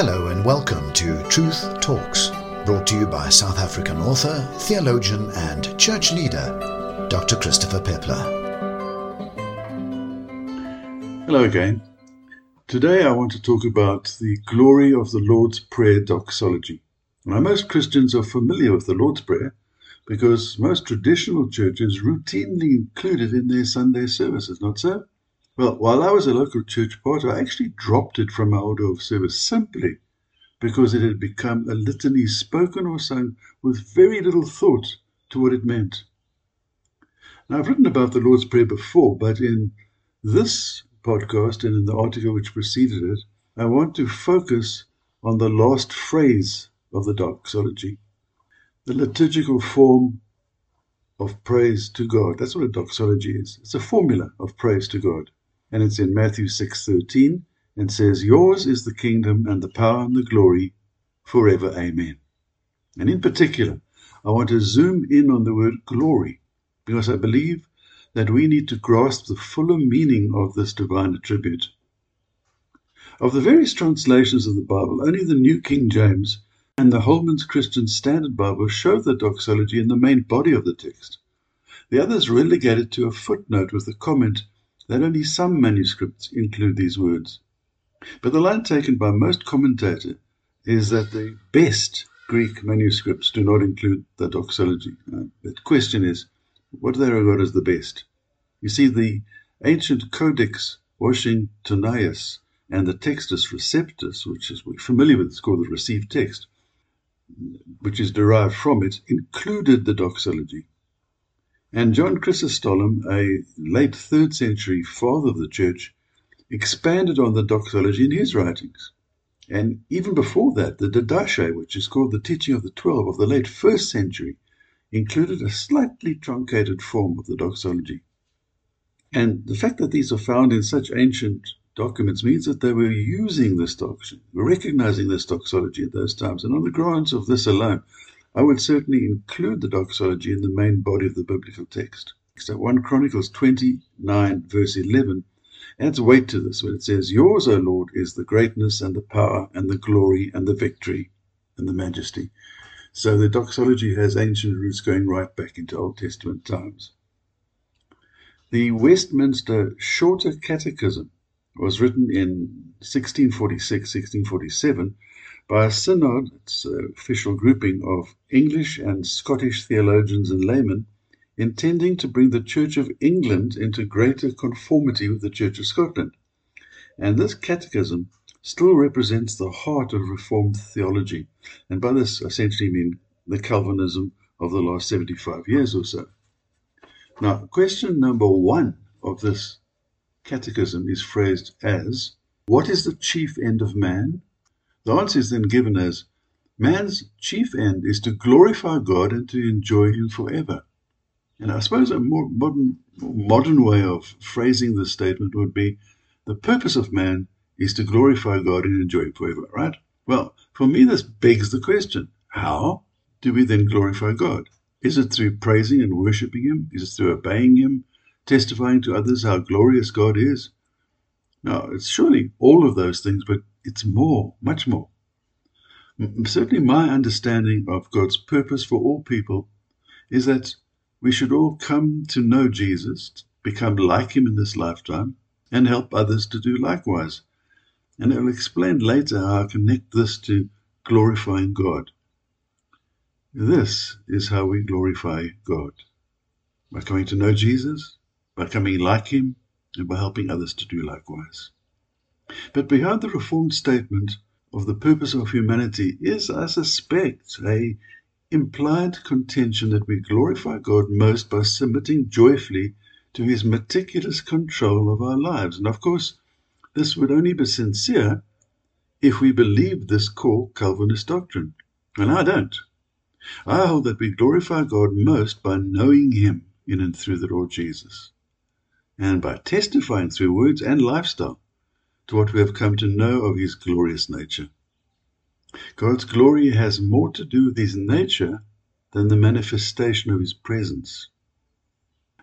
Hello and welcome to Truth Talks, brought to you by South African author, theologian, and church leader, Dr. Christopher Peppler. Hello again. Today I want to talk about the glory of the Lord's Prayer doxology. Now, most Christians are familiar with the Lord's Prayer because most traditional churches routinely include it in their Sunday services, not so? Well, while I was a local church pastor, I actually dropped it from my order of service simply because it had become a litany spoken or sung with very little thought to what it meant. Now, I've written about the Lord's Prayer before, but in this podcast and in the article which preceded it, I want to focus on the last phrase of the doxology, the liturgical form of praise to God. That's what a doxology is. It's a formula of praise to God and it's in Matthew 6:13 and says, "Yours is the kingdom and the power and the glory forever. Amen." And in particular, I want to zoom in on the word glory because I believe that we need to grasp the fuller meaning of this divine attribute. Of the various translations of the Bible, only the New King James and the Holman's Christian Standard Bible show the doxology in the main body of the text. The others relegate it to a footnote with a comment that only some manuscripts include these words. But the line taken by most commentators is that the best Greek manuscripts do not include the doxology. Uh, the question is, what do they regard as the best? You see, the ancient Codex Washingtonianus and the Textus Receptus, which is we're familiar with, it's called the received text, which is derived from it, included the doxology. And John Chrysostom, a late third century father of the church, expanded on the doxology in his writings. And even before that, the Didache, which is called the Teaching of the Twelve of the late first century, included a slightly truncated form of the doxology. And the fact that these are found in such ancient documents means that they were using this doctrine, recognizing this doxology at those times. And on the grounds of this alone, I would certainly include the doxology in the main body of the biblical text. So 1 Chronicles 29, verse 11, adds weight to this when it says, Yours, O Lord, is the greatness and the power and the glory and the victory and the majesty. So the doxology has ancient roots going right back into Old Testament times. The Westminster Shorter Catechism was written in 1646 1647 by a synod, its official grouping of English and Scottish theologians and laymen, intending to bring the Church of England into greater conformity with the Church of Scotland. And this catechism still represents the heart of Reformed theology. And by this, I essentially mean the Calvinism of the last 75 years or so. Now, question number one of this catechism is phrased as What is the chief end of man? The answer is then given as man's chief end is to glorify God and to enjoy Him forever. And I suppose a more modern, modern way of phrasing this statement would be the purpose of man is to glorify God and enjoy Him forever, right? Well, for me, this begs the question how do we then glorify God? Is it through praising and worshiping Him? Is it through obeying Him, testifying to others how glorious God is? Now, it's surely all of those things, but it's more, much more. Certainly, my understanding of God's purpose for all people is that we should all come to know Jesus, become like him in this lifetime, and help others to do likewise. And I'll explain later how I connect this to glorifying God. This is how we glorify God by coming to know Jesus, by coming like him, and by helping others to do likewise. But behind the Reformed statement of the purpose of humanity is, I suspect, a implied contention that we glorify God most by submitting joyfully to his meticulous control of our lives. And of course, this would only be sincere if we believed this core Calvinist doctrine. And I don't. I hold that we glorify God most by knowing him in and through the Lord Jesus and by testifying through words and lifestyle to what we have come to know of his glorious nature. God's glory has more to do with his nature than the manifestation of his presence.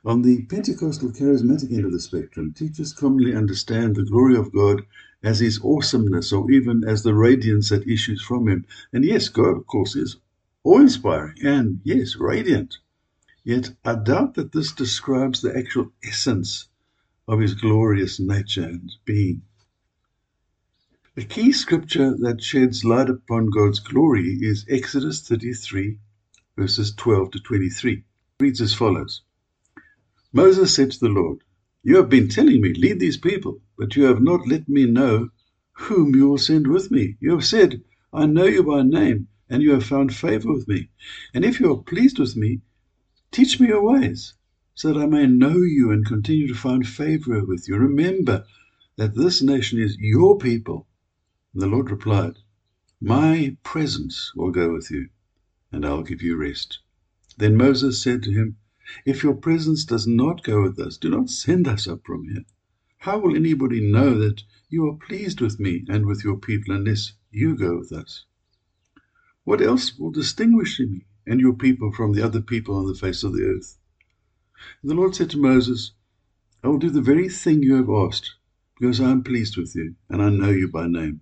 On the Pentecostal charismatic end of the spectrum, teachers commonly understand the glory of God as his awesomeness or even as the radiance that issues from him. And yes, God, of course, is awe inspiring and, yes, radiant. Yet I doubt that this describes the actual essence of his glorious nature and being. A key scripture that sheds light upon God's glory is Exodus 33, verses 12 to 23. It reads as follows Moses said to the Lord, You have been telling me, lead these people, but you have not let me know whom you will send with me. You have said, I know you by name, and you have found favor with me. And if you are pleased with me, teach me your ways, so that I may know you and continue to find favor with you. Remember that this nation is your people. And the Lord replied, My presence will go with you, and I'll give you rest. Then Moses said to him, if your presence does not go with us, do not send us up from here. How will anybody know that you are pleased with me and with your people unless you go with us? What else will distinguish me and your people from the other people on the face of the earth? And the Lord said to Moses, I will do the very thing you have asked, because I am pleased with you, and I know you by name.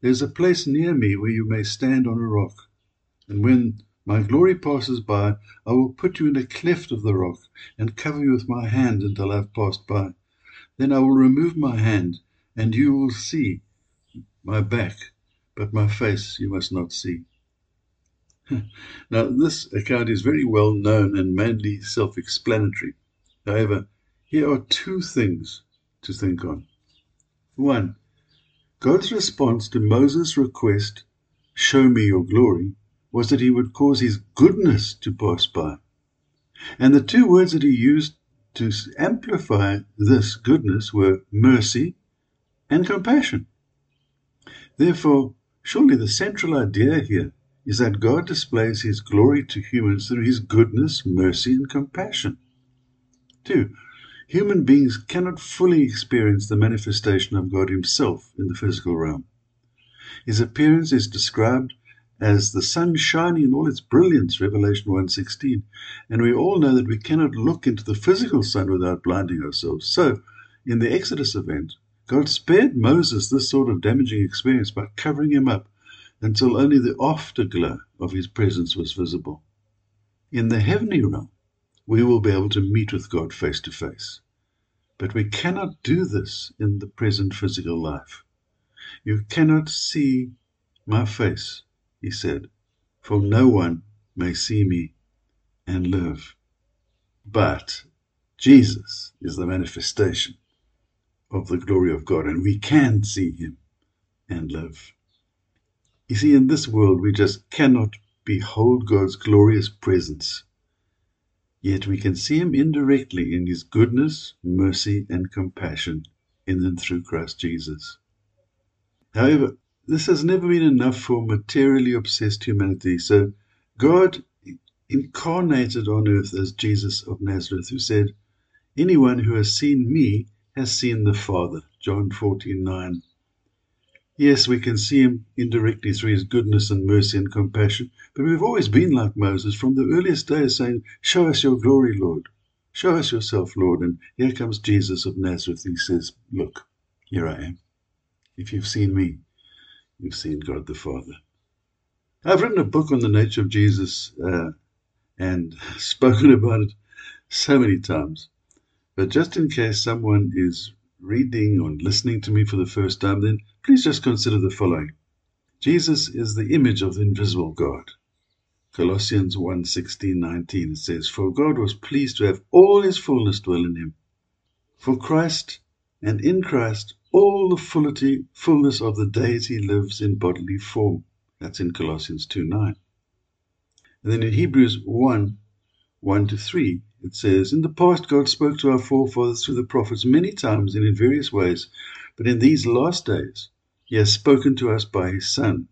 There is a place near me where you may stand on a rock. And when my glory passes by. I will put you in a cleft of the rock and cover you with my hand until I have passed by. Then I will remove my hand, and you will see my back, but my face you must not see. now, this account is very well known and mainly self explanatory. However, here are two things to think on. One, God's response to Moses' request, Show me your glory, was that he would cause his goodness to pass by. And the two words that he used to amplify this goodness were mercy and compassion. Therefore, surely the central idea here is that God displays his glory to humans through his goodness, mercy, and compassion. Two, human beings cannot fully experience the manifestation of God himself in the physical realm. His appearance is described as the sun shining in all its brilliance, Revelation 1.16. And we all know that we cannot look into the physical sun without blinding ourselves. So, in the Exodus event, God spared Moses this sort of damaging experience by covering him up until only the afterglow of his presence was visible. In the heavenly realm, we will be able to meet with God face to face. But we cannot do this in the present physical life. You cannot see my face he said, for no one may see me and live. But Jesus is the manifestation of the glory of God, and we can see him and live. You see, in this world, we just cannot behold God's glorious presence. Yet we can see him indirectly in his goodness, mercy, and compassion in and through Christ Jesus. However, this has never been enough for materially obsessed humanity. So God incarnated on earth as Jesus of Nazareth, who said, Anyone who has seen me has seen the Father. John 14 9. Yes, we can see him indirectly through his goodness and mercy and compassion, but we've always been like Moses from the earliest days saying, Show us your glory, Lord. Show us yourself, Lord. And here comes Jesus of Nazareth. He says, Look, here I am. If you've seen me, you've seen God the Father. I've written a book on the nature of Jesus uh, and spoken about it so many times. But just in case someone is reading or listening to me for the first time, then please just consider the following. Jesus is the image of the invisible God. Colossians 1 16, 19 it says, For God was pleased to have all his fullness dwell in him. For Christ and in Christ all the fullity, fullness of the deity lives in bodily form. That's in Colossians 2 9. And then in Hebrews 1 1 to 3, it says, In the past, God spoke to our forefathers through the prophets many times and in various ways, but in these last days, He has spoken to us by His Son,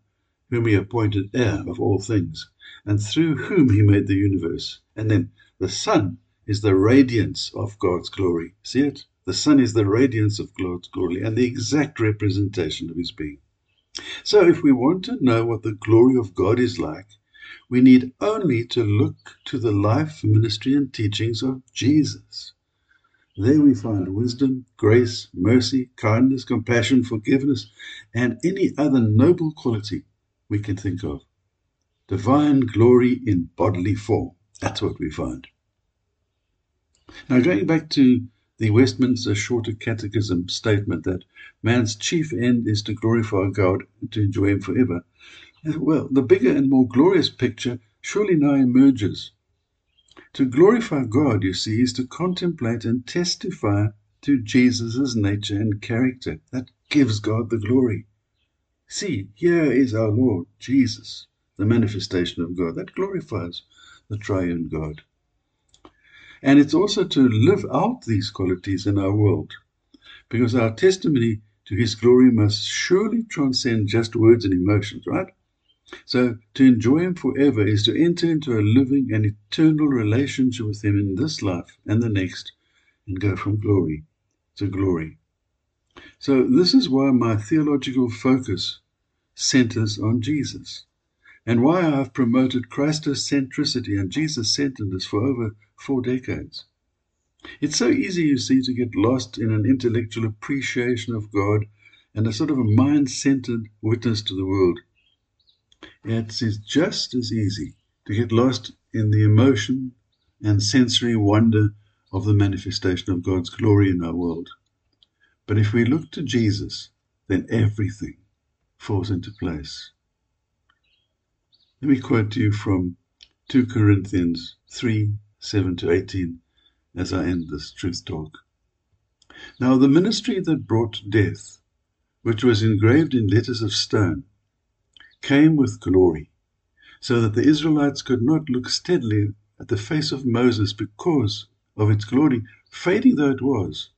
whom He appointed heir of all things, and through whom He made the universe. And then the Son is the radiance of God's glory. See it? The Son is the radiance of God's glory and the exact representation of His being. So, if we want to know what the glory of God is like, we need only to look to the life, ministry, and teachings of Jesus. There we find wisdom, grace, mercy, kindness, compassion, forgiveness, and any other noble quality we can think of. Divine glory in bodily form. That's what we find. Now, going back to the Westminster Shorter Catechism statement that man's chief end is to glorify God and to enjoy Him forever, well, the bigger and more glorious picture surely now emerges. To glorify God, you see, is to contemplate and testify to Jesus' nature and character. That gives God the glory. See, here is our Lord, Jesus, the manifestation of God. That glorifies the triune God. And it's also to live out these qualities in our world, because our testimony to His glory must surely transcend just words and emotions, right? So, to enjoy Him forever is to enter into a living and eternal relationship with Him in this life and the next, and go from glory to glory. So, this is why my theological focus centers on Jesus, and why I have promoted Christocentricity and Jesus centeredness for over four decades. It's so easy, you see, to get lost in an intellectual appreciation of God and a sort of a mind centered witness to the world. It is just as easy to get lost in the emotion and sensory wonder of the manifestation of God's glory in our world. But if we look to Jesus, then everything falls into place. Let me quote to you from 2 Corinthians 3 7 to 18 as I end this truth talk. Now, the ministry that brought death, which was engraved in letters of stone, came with glory, so that the Israelites could not look steadily at the face of Moses because of its glory, fading though it was.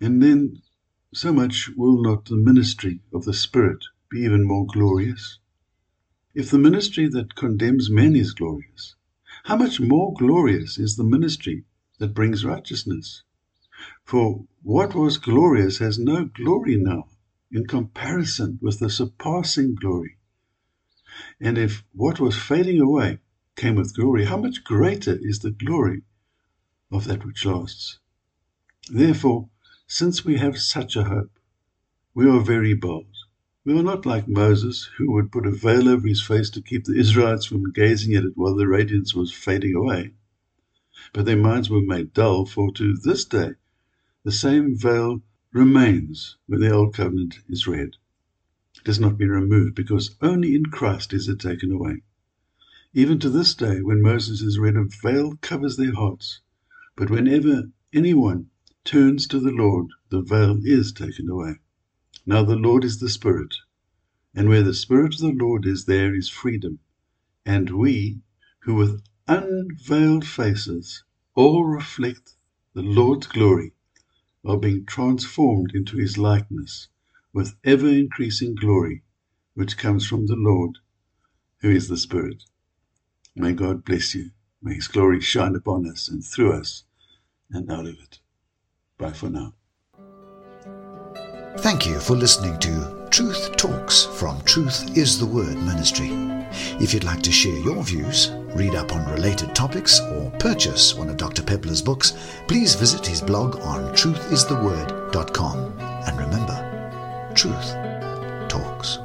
And then, so much will not the ministry of the Spirit be even more glorious? If the ministry that condemns men is glorious, how much more glorious is the ministry that brings righteousness? For what was glorious has no glory now in comparison with the surpassing glory. And if what was fading away came with glory, how much greater is the glory of that which lasts? Therefore, since we have such a hope, we are very bold. We are not like Moses, who would put a veil over his face to keep the Israelites from gazing at it while the radiance was fading away. But their minds were made dull, for to this day the same veil remains when the old covenant is read. It has not been removed because only in Christ is it taken away. Even to this day, when Moses is read, a veil covers their hearts. But whenever anyone turns to the Lord, the veil is taken away. Now the Lord is the Spirit, and where the Spirit of the Lord is, there is freedom. And we, who with unveiled faces all reflect the Lord's glory, are being transformed into his likeness with ever increasing glory, which comes from the Lord, who is the Spirit. May God bless you. May his glory shine upon us and through us and out of it. Bye for now. Thank you for listening to Truth Talks from Truth is the Word Ministry. If you'd like to share your views, read up on related topics, or purchase one of Dr. Peppler's books, please visit his blog on truthistheword.com. And remember, truth talks.